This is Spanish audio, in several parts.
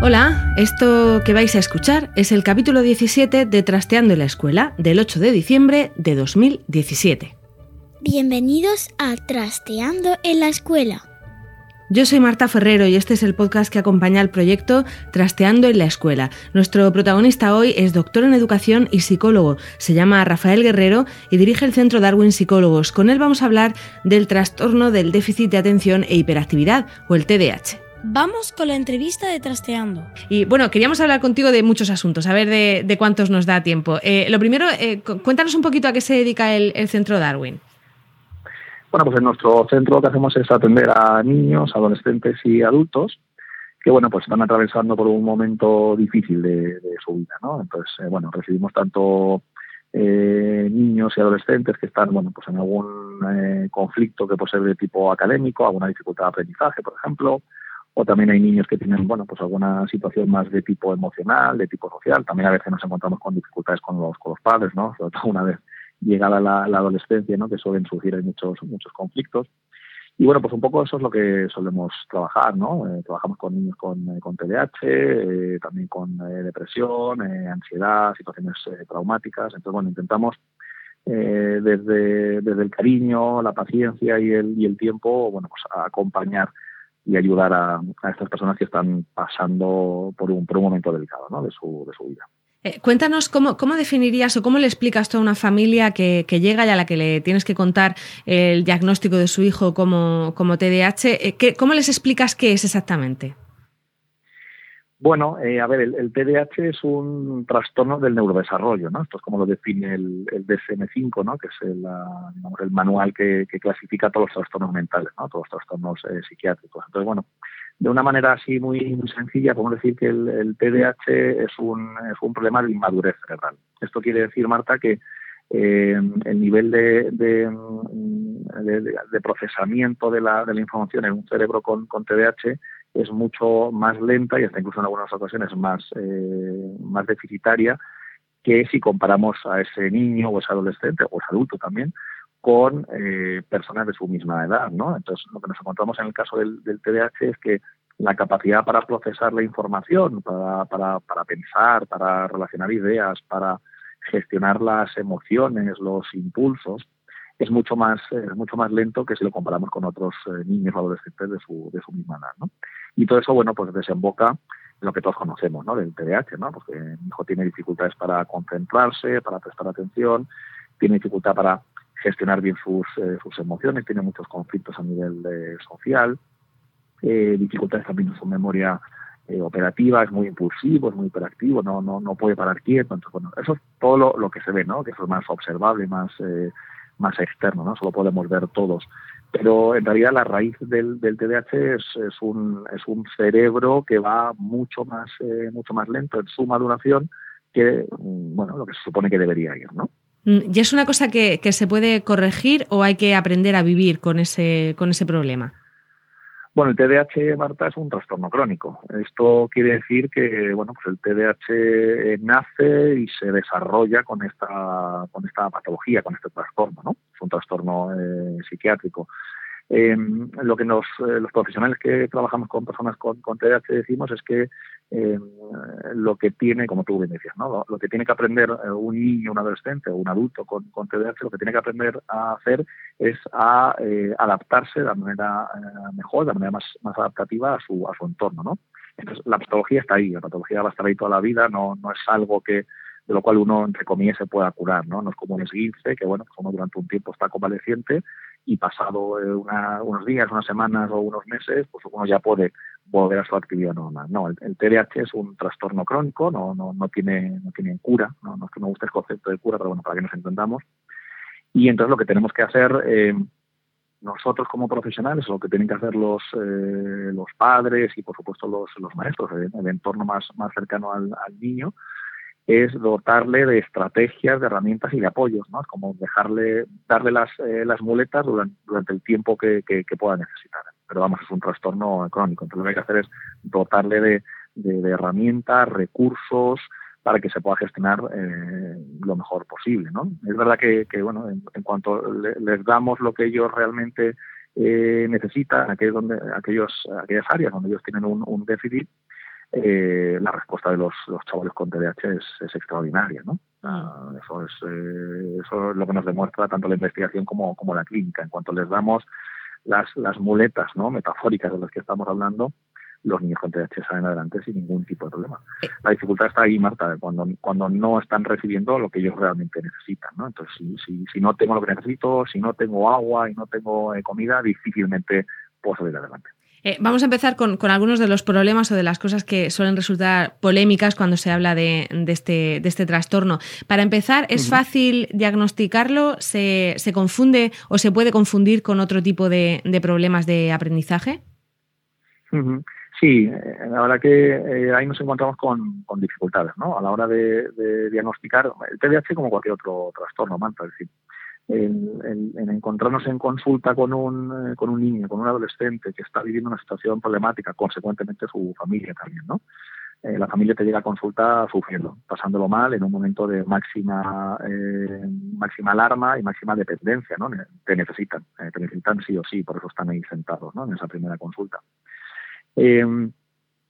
Hola, esto que vais a escuchar es el capítulo 17 de Trasteando en la Escuela del 8 de diciembre de 2017. Bienvenidos a Trasteando en la Escuela. Yo soy Marta Ferrero y este es el podcast que acompaña al proyecto Trasteando en la Escuela. Nuestro protagonista hoy es doctor en educación y psicólogo. Se llama Rafael Guerrero y dirige el Centro Darwin Psicólogos. Con él vamos a hablar del trastorno del déficit de atención e hiperactividad o el TDAH. Vamos con la entrevista de Trasteando. Y bueno, queríamos hablar contigo de muchos asuntos, a ver de, cuántos nos da tiempo. Eh, lo primero, eh, cuéntanos un poquito a qué se dedica el, Centro Darwin. Bueno, pues en nuestro centro lo que hacemos es atender a niños, adolescentes y adultos que, bueno, pues están atravesando por un momento difícil de, su vida, ¿no? Entonces, eh, bueno, recibimos tanto niños y adolescentes que están, bueno, pues en algún conflicto que puede ser de tipo académico, alguna dificultad de aprendizaje, por ejemplo, o también hay niños que tienen, bueno, pues alguna situación más de tipo emocional, de tipo social. También a veces nos encontramos con dificultades con los, con los padres, ¿no? Sobre todo una vez llegada la, adolescencia, ¿no? Que suelen surgir muchos, muchos conflictos. Y bueno, pues un poco eso es lo que solemos trabajar, ¿no? Eh, trabajamos con niños con, eh, con TDAH, eh, también con depresión, ansiedad, situaciones traumáticas. Entonces, bueno, intentamos desde, desde el cariño, la paciencia y el, y el tiempo, bueno, pues acompañar y ayudar a, estas personas que están pasando por un, por un momento delicado ¿no? de, su, de su vida. Eh, cuéntanos cómo, cómo, definirías o cómo le explicas a una familia que, llega y a la que le tienes que contar el diagnóstico de su hijo como, como TDAH. Eh, ¿Cómo les explicas qué es exactamente? Bueno, eh, a ver, el, TDAH es un trastorno del neurodesarrollo, ¿no? Esto es como lo define el, DSM-5, ¿no? Que es el, el manual que, clasifica todos los trastornos mentales, ¿no? Todos los trastornos eh, psiquiátricos. Entonces, bueno, de una manera así muy, muy sencilla, podemos decir que el, TDAH es un, es un problema de inmadurez cerebral. Esto quiere decir, Marta, que eh, el nivel de, de, de, procesamiento de la, de la información en un cerebro con, con TDAH es mucho más lenta y hasta incluso en algunas ocasiones más, eh, más deficitaria que si comparamos a ese niño o ese adolescente o ese adulto también con eh, personas de su misma edad, ¿no? Entonces, lo que nos encontramos en el caso del, del TDAH es que la capacidad para procesar la información, para, para, para pensar, para relacionar ideas, para gestionar las emociones, los impulsos, es mucho más es mucho más lento que si lo comparamos con otros eh, niños o adolescentes de su, de su misma edad, ¿no? Y todo eso, bueno, pues desemboca en lo que todos conocemos, ¿no? Del TDAH, ¿no? Porque mi hijo tiene dificultades para concentrarse, para prestar atención, tiene dificultad para gestionar bien sus, eh, sus emociones, tiene muchos conflictos a nivel eh, social, eh, dificultades también en su memoria operativa, es muy impulsivo, es muy hiperactivo, no, no, no puede parar quieto. Entonces, bueno, eso es todo lo, lo que se ve, ¿no? Que es más observable, más, más externo, ¿no? Solo podemos ver todos pero en realidad la raíz del, del TDAH es, es, un, es un cerebro que va mucho más, eh, mucho más lento en su maduración que mm, bueno, lo que se supone que debería ir, ¿no? Mm, ¿Y es una cosa que, que se puede corregir o hay que aprender a vivir con ese, con ese problema? Bueno, el TDAH, Marta, es un trastorno crónico. Esto quiere decir que, bueno, pues el TDAH nace y se desarrolla con esta, con esta patología, con este trastorno, ¿no? Es un trastorno eh, psiquiátrico. Eh, lo que nos, eh, los profesionales que trabajamos con personas con, con TDAH decimos es que eh, lo que tiene, como tú bien decías, ¿no? lo, que tiene que aprender eh, un niño, un adolescente o un adulto con, con TDAH, lo que tiene que aprender a hacer es a eh, adaptarse de la manera mejor, de la manera más, adaptativa a su, a su entorno. ¿no? Entonces, la patología está ahí, la patología va a estar ahí toda la vida, no, no es algo que de lo cual uno, entre comillas, se pueda curar, ¿no? No es como un esguince, que bueno, pues durante un tiempo está convaleciente y pasado unos días, unas semanas o unos meses, pues uno ya puede volver a su actividad normal. No, el, TDAH es un trastorno crónico, no, no, no, tiene, no tiene cura, no, no es que me guste el concepto de cura, pero bueno, para que nos entendamos. Y entonces lo que tenemos que hacer eh, nosotros como profesionales, lo que tienen que hacer los, eh, los padres y por supuesto los, los maestros, el, entorno más, más cercano al, al niño, es dotarle de estrategias, de herramientas y de apoyos, ¿no? Es como dejarle, darle las, eh, las muletas durante, el tiempo que, que, pueda necesitar. Pero vamos, es un trastorno crónico. Entonces lo que hay que hacer es dotarle de, de, herramientas, recursos, para que se pueda gestionar eh, lo mejor posible, ¿no? Es verdad que, que bueno, en, cuanto les damos lo que ellos realmente eh, necesitan, aquellos donde, aquellos, aquellas áreas donde ellos tienen un déficit, eh, la respuesta de los, los chavales con TDAH es, es extraordinaria, ¿no? Ah, eso, es, eh, eso es lo que nos demuestra tanto la investigación como, como la clínica. En cuanto les damos las, las muletas ¿no? metafóricas de las que estamos hablando, los niños con TDAH salen adelante sin ningún tipo de problema. La dificultad está ahí, Marta, cuando, cuando no están recibiendo lo que ellos realmente necesitan. ¿no? Entonces, si, si, si no tengo lo que necesito, si no tengo agua y no tengo eh, comida, difícilmente puedo salir adelante. Eh, vamos a empezar con, algunos de los problemas o de las cosas que suelen resultar polémicas cuando se habla de, este, de este, trastorno. Para empezar, ¿es fácil diagnosticarlo? ¿Se, ¿Se, confunde o se puede confundir con otro tipo de, problemas de aprendizaje? Sí, eh, la verdad que eh, ahí nos encontramos con, dificultades, ¿no? A la hora de, diagnosticar el TDAH como cualquier otro trastorno, manta, es decir, en, encontrarnos en consulta con un, eh, con un niño, con un adolescente que está viviendo una situación problemática, consecuentemente su familia también, ¿no? Eh, la familia te llega a consulta sufriendo, pasándolo mal en un momento de máxima eh, máxima alarma y máxima dependencia, ¿no? Te necesitan, te necesitan sí o sí, por eso están ahí sentados, ¿no? En esa primera consulta.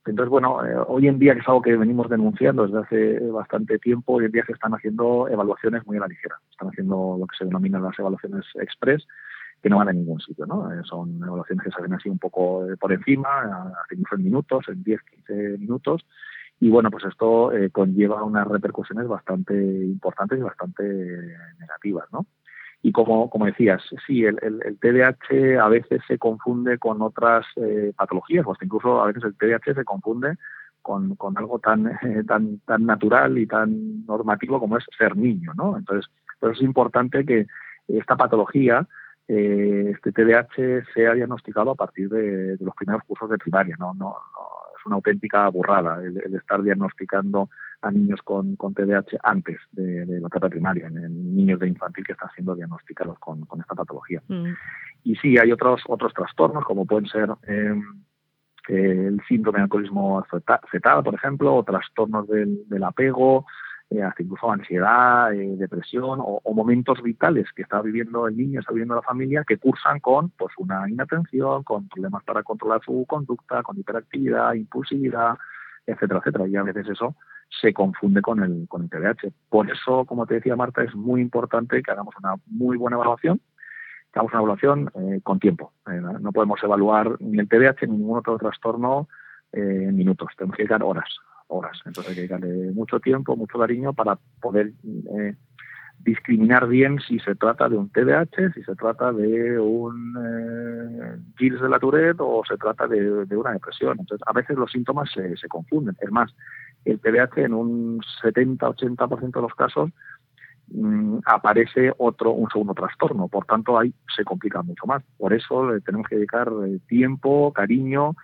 Entonces, bueno, eh, hoy en día, que es algo que venimos denunciando desde hace bastante tiempo, hoy en día se están haciendo evaluaciones muy a la ligera. Están haciendo lo que se denominan las evaluaciones express, que no van a ningún sitio, ¿no? Eh, son evaluaciones que salen así un poco eh, por encima, incluso en minutos, en 10, 15 minutos. Y bueno, pues esto conlleva unas repercusiones bastante importantes y bastante negativas, ¿no? Y como, como decías, sí, el, el, TDAH a veces se confunde con otras eh, patologías, hasta incluso a veces el TDAH se confunde con, con algo tan, tan, tan natural y tan normativo como es ser niño, ¿no? Entonces, pero es importante que esta patología, eh, este TDAH, sea diagnosticado a partir de, los primeros cursos de primaria, ¿no? no, es una auténtica burrada el estar diagnosticando a niños con, con TDAH antes de, la etapa primaria, en, niños de infantil que están siendo diagnosticados con, esta patología. Mm. Y sí, hay otros, otros trastornos, como pueden ser em, el síndrome de alcoholismo fetal, por ejemplo, o trastornos del, apego, eh, hasta incluso ansiedad, eh, depresión o, momentos vitales que está viviendo el niño, está viviendo la familia, que cursan con pues una inatención, con problemas para controlar su conducta, con hiperactividad, impulsividad, etcétera, etcétera. Y a veces eso se confunde con el, con el TDAH. Por eso, como te decía Marta, es muy importante que hagamos una muy buena evaluación, que hagamos una evaluación eh, con tiempo. No podemos evaluar ni el TDAH ni ningún otro trastorno en minutos, tenemos que dedicar horas, horas. Entonces hay que dedicarle mucho tiempo, mucho cariño para poder discriminar bien si se trata de un TDAH, si se trata de un eh, de la Tourette o se trata de, una depresión. Entonces, a veces los síntomas se, se confunden. Es más, el TDAH en un 70-80% de los casos mm, aparece otro, un segundo trastorno. Por tanto, ahí se complica mucho más. Por eso le tenemos que dedicar eh, tiempo, cariño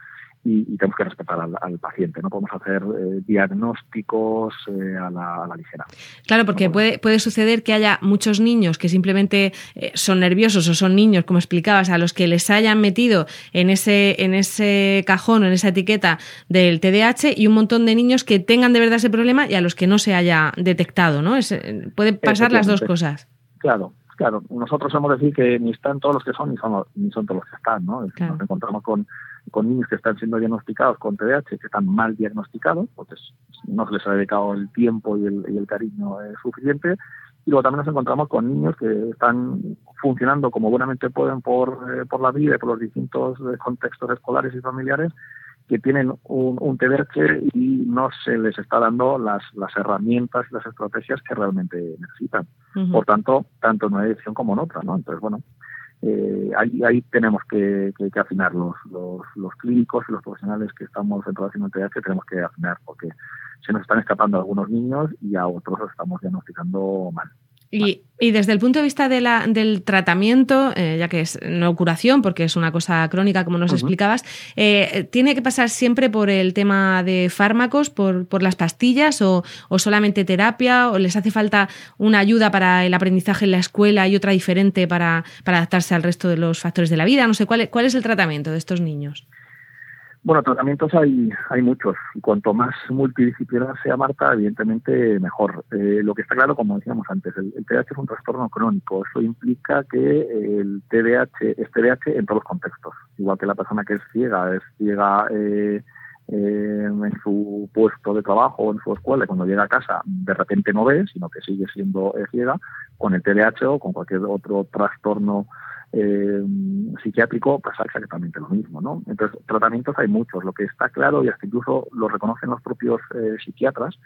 y, tenemos que respetar al, paciente. No podemos hacer eh, diagnósticos eh, a, la, ligera. Claro, porque puede, puede suceder que haya muchos niños que simplemente eh, son nerviosos o son niños, como explicabas, a los que les hayan metido en ese, en ese cajón o en esa etiqueta del TDAH y un montón de niños que tengan de verdad ese problema y a los que no se haya detectado. ¿no? Es, puede pasar las dos cosas. Claro, claro. Nosotros hemos decir que ni están todos los que son ni son, ni son todos los que están. ¿no? Nos encontramos con con niños que están siendo diagnosticados con TDAH, que están mal diagnosticados, porque no se les ha dedicado el tiempo y el, cariño eh, suficiente. Y luego también nos encontramos con niños que están funcionando como buenamente pueden por, eh, por la vida y por los distintos eh, contextos escolares y familiares, que tienen un, un TDAH y no se les está dando las, las herramientas y las estrategias que realmente necesitan. Por tanto, tanto en una edición como en otra, ¿no? Entonces, bueno, eh, ahí, ahí tenemos que, que, afinar los, los, los, clínicos y los profesionales que estamos en relación al TDAH, tenemos que afinar porque se nos están escapando algunos niños y a otros los estamos diagnosticando mal. Y, desde el punto de vista de la, del tratamiento, eh, ya que es no curación, porque es una cosa crónica, como nos explicabas, eh, ¿tiene que pasar siempre por el tema de fármacos, por, por las pastillas o, o, solamente terapia? ¿O les hace falta una ayuda para el aprendizaje en la escuela y otra diferente para, para adaptarse al resto de los factores de la vida? No sé, ¿cuál, cuál es el tratamiento de estos niños? Bueno, tratamientos hay, hay muchos y cuanto más multidisciplinar sea Marta, evidentemente mejor. Eh, lo que está claro, como decíamos antes, el, TDAH es un trastorno crónico. Eso implica que el TDAH es TDAH en todos los contextos. Igual que la persona que es ciega es ciega eh, eh, en su puesto de trabajo en su escuela y cuando llega a casa de repente no ve, sino que sigue siendo ciega, con el TDAH o con cualquier otro trastorno eh, psiquiátrico pasa exactamente lo mismo, ¿no? Entonces, tratamientos hay muchos. Lo que está claro, y hasta incluso lo reconocen los propios eh, psiquiatras,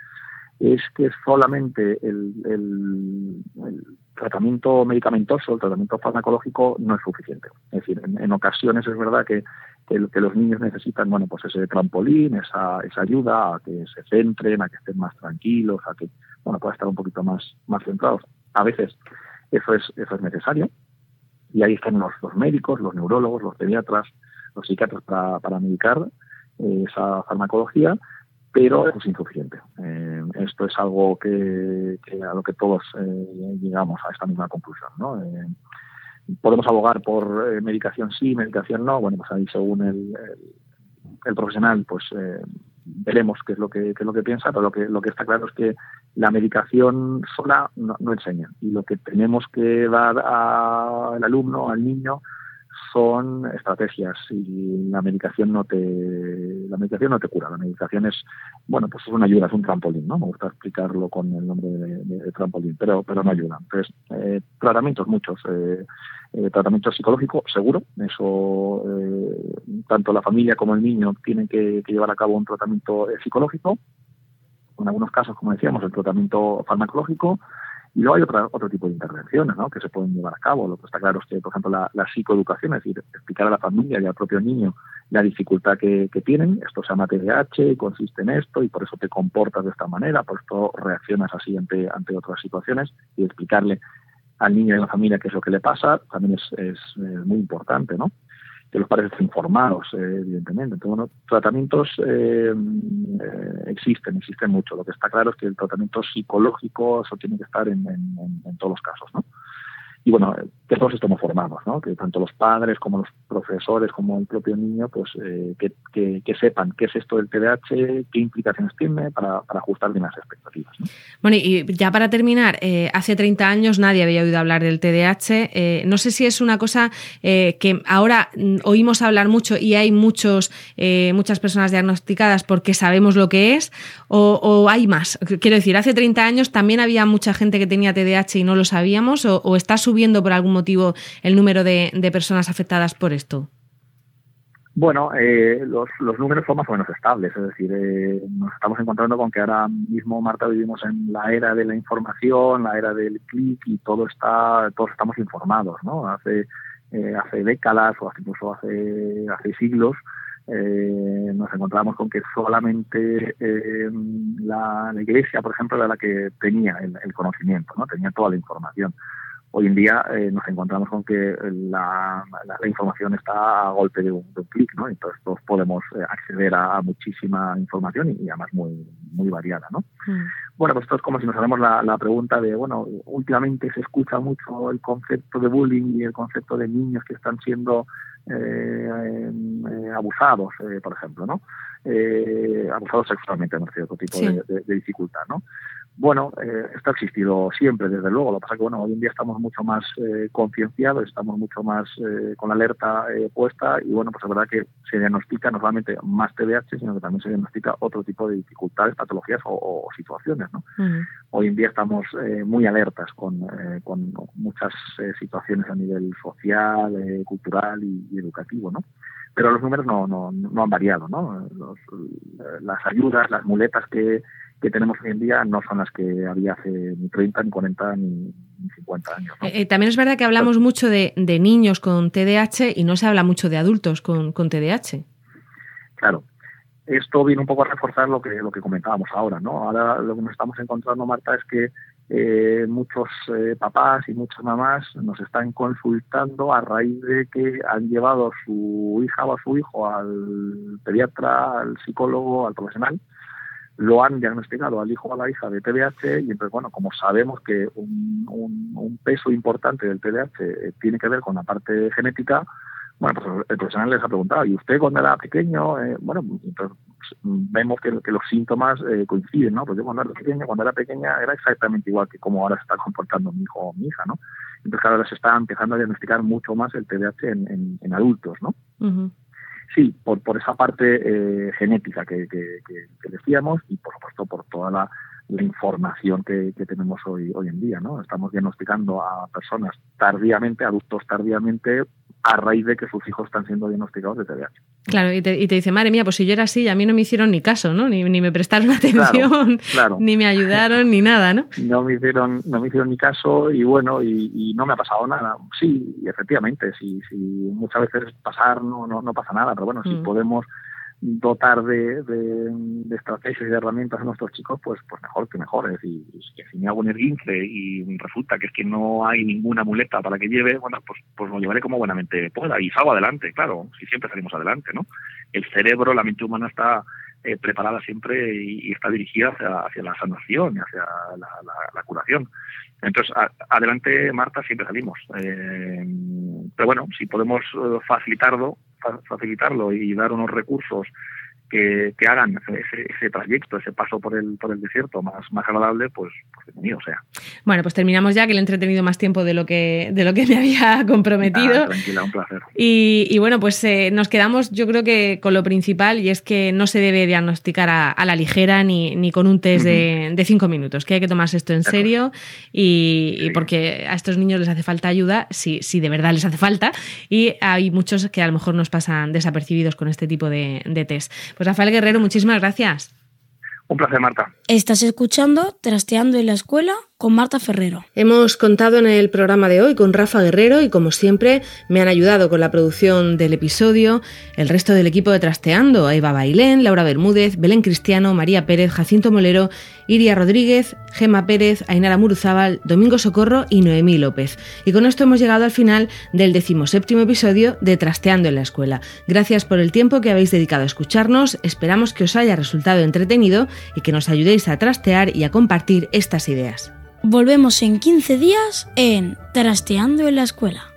es que solamente el, tratamiento medicamentoso, el tratamiento farmacológico no es suficiente. Es decir, en, ocasiones es verdad que, que, los niños necesitan, bueno, pues ese trampolín, esa, esa ayuda a que se centren, a que estén más tranquilos, a que, bueno, puedan estar un poquito más, más centrados. A veces eso es, eso es necesario, y ahí están los, médicos, los neurólogos, los pediatras, los psiquiatras para, para medicar eh, esa farmacología, pero es insuficiente. Eh, esto es algo que, a lo que todos eh, llegamos a esta misma conclusión. ¿no? podemos abogar por medicación sí, medicación no. Bueno, pues ahí según el, el, profesional, pues veremos qué es lo que, qué es lo que piensa, pero lo que, lo que está claro es que la medicación sola no, enseña. Y lo que tenemos que dar al alumno, al niño, son estrategias y la medicación no te la medicación no te cura. La medicación es bueno pues es una ayuda es un trampolín no me gusta explicarlo con el nombre de, trampolín pero pero no ayuda. Entonces eh, tratamientos muchos eh, eh, tratamiento psicológico seguro eso tanto la familia como el niño tienen que, que llevar a cabo un tratamiento psicológico en algunos casos como decíamos el tratamiento farmacológico y luego hay otra, otro tipo de intervenciones ¿no? que se pueden llevar a cabo. Lo que está claro es que, por ejemplo, la, psicoeducación, es decir, explicar a la familia y al propio niño la dificultad que, tienen. Esto se llama TDAH, consiste en esto y por eso te comportas de esta manera, por esto reaccionas así ante, ante otras situaciones y explicarle al niño y a la familia qué es lo que le pasa también es, es muy importante, ¿no? Que los padres estén informados, eh, evidentemente. Entonces, bueno, tratamientos eh, eh, existen, existen mucho. Lo que está claro es que el tratamiento psicológico, eso tiene que estar en, en todos los casos, ¿no? Y bueno, que todos estemos formados, ¿no? que tanto los padres como los profesores como el propio niño, pues eh, que, que, sepan qué es esto del TDAH, qué implicaciones tiene para, ajustar bien las expectativas. Bueno, y ya para terminar, eh, hace 30 años nadie había oído hablar del TDAH. Eh, no sé si es una cosa que ahora mm, oímos hablar mucho y hay muchos, muchas personas diagnosticadas porque sabemos lo que es, o, hay más. Quiero decir, hace 30 años también había mucha gente que tenía TDAH y no lo sabíamos, o, o está subiendo subiendo por algún motivo el número de, personas afectadas por esto? Bueno, eh, los, números son más o menos estables, es decir, eh, nos estamos encontrando con que ahora mismo, Marta, vivimos en la era de la información, la era del clic y todo está, todos estamos informados, ¿no? Hace, eh, hace décadas o incluso hace, hace siglos nos encontramos con que solamente la, iglesia, por ejemplo, era la que tenía el, el, conocimiento, no tenía toda la información hoy en día eh, nos encontramos con que la, información está a golpe de un, clic, ¿no? Entonces todos podemos eh, acceder a, muchísima información y, además muy, muy variada, ¿no? Mm. Bueno, pues esto es como si nos hacemos la, pregunta de, bueno, últimamente se escucha mucho el concepto de bullying y el concepto de niños que están siendo eh, abusados, por ejemplo, ¿no? abusados sexualmente, no otro tipo de, de, dificultad, ¿no? Bueno, eh, esto ha existido siempre, desde luego. Lo que pasa es que bueno, hoy en día estamos mucho más eh, concienciados, estamos mucho más eh, con la alerta eh, puesta y bueno, pues es verdad que se diagnostica no solamente más TDAH, sino que también se diagnostica otro tipo de dificultades, patologías o, situaciones. ¿no? Hoy en día estamos muy alertas con, con muchas situaciones a nivel social, cultural y, educativo, ¿no? Pero los números no, no, no han variado, ¿no? las ayudas, las muletas que que tenemos hoy en día no son las que había hace ni 30, ni 40, ni, 50 años. Eh, también es verdad que hablamos mucho de, niños con TDAH y no se habla mucho de adultos con, con TDAH. Claro, esto viene un poco a reforzar lo que lo que comentábamos ahora, ¿no? Ahora lo que nos estamos encontrando, Marta, es que eh, muchos eh, papás y muchas mamás nos están consultando a raíz de que han llevado a su hija o a su hijo al pediatra, al psicólogo, al profesional, lo han diagnosticado al hijo o a la hija de TDAH y entonces, bueno, como sabemos que un, un peso importante del TDAH eh, tiene que ver con la parte genética, bueno, pues el profesional les ha preguntado, ¿y usted cuando era pequeño? Eh, bueno, pues, vemos que, los síntomas eh, coinciden, ¿no? Pues yo cuando era pequeño, cuando era pequeña, era exactamente igual que como ahora se está comportando mi hijo o mi hija, ¿no? Entonces ahora se está empezando a diagnosticar mucho más el TDAH en, en, adultos, ¿no? Sí, por, por esa parte eh, genética que, que, que, decíamos y por supuesto por toda la, la información que, que, tenemos hoy, hoy en día, ¿no? Estamos diagnosticando a personas tardíamente, adultos tardíamente, a raíz de que sus hijos están siendo diagnosticados de TDAH. Claro, y te, dice, madre mía, pues si yo era así, a mí no me hicieron ni caso, ¿no? Ni, me prestaron atención, ni me ayudaron, ni nada, ¿no? No me hicieron, no me hicieron ni caso y bueno, y, no me ha pasado nada. Sí, efectivamente, sí, sí, muchas veces pasar no, no, no pasa nada, pero bueno, si mm. podemos dotar de, de, estrategias y de herramientas a nuestros chicos, pues pues mejor que mejor. Es decir, que si me hago un erguince y resulta que es que no hay ninguna muleta para que lleve, bueno, pues, pues lo llevaré como buenamente pueda y salgo adelante, claro, si siempre salimos adelante, ¿no? El cerebro, la mente humana está eh, preparada siempre y, está dirigida hacia, la sanación y hacia la, curación. Entonces, adelante, Marta, siempre salimos. Eh, pero bueno, si podemos eh, facilitarlo, facilitarlo y dar unos recursos que, hagan ese, trayecto, ese paso por el, por el desierto más, más agradable, pues, pues bienvenido sea. Bueno, pues terminamos ya, que le he entretenido más tiempo de lo que, de lo que me había comprometido. tranquila, un placer. Y, bueno, pues eh, nos quedamos yo creo que con lo principal y es que no se debe diagnosticar a, la ligera ni, ni, con un test de, de, cinco minutos, que hay que tomarse esto en serio y, porque a estos niños les hace falta ayuda, si, si de verdad les hace falta, y hay muchos que a lo mejor nos pasan desapercibidos con este tipo de, de test. Pues Rafael Guerrero, muchísimas gracias. Un placer, Marta. Estás escuchando Trasteando en la Escuela con Marta Ferrero. Hemos contado en el programa de hoy con Rafa Guerrero y como siempre me han ayudado con la producción del episodio el resto del equipo de Trasteando, Eva Bailén, Laura Bermúdez, Belén Cristiano, María Pérez, Jacinto Molero, Iria Rodríguez, Gema Pérez, Ainara Muruzábal, Domingo Socorro y Noemí López. Y con esto hemos llegado al final del decimoséptimo episodio de Trasteando en la Escuela. Gracias por el tiempo que habéis dedicado a escucharnos, esperamos que os haya resultado entretenido y que nos ayudéis a trastear y a compartir estas ideas. Volvemos en 15 días en Trasteando en la Escuela.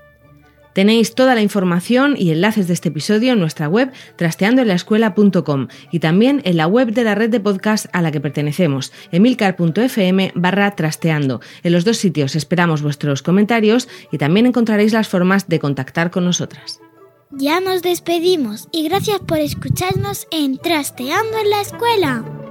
Tenéis toda la información y enlaces de este episodio en nuestra web trasteandoenlaescuela.com y también en la web de la red de podcast a la que pertenecemos, emilcar.fm barra trasteando. En los dos sitios esperamos vuestros comentarios y también encontraréis las formas de contactar con nosotras. Ya nos despedimos y gracias por escucharnos en Trasteando en la Escuela.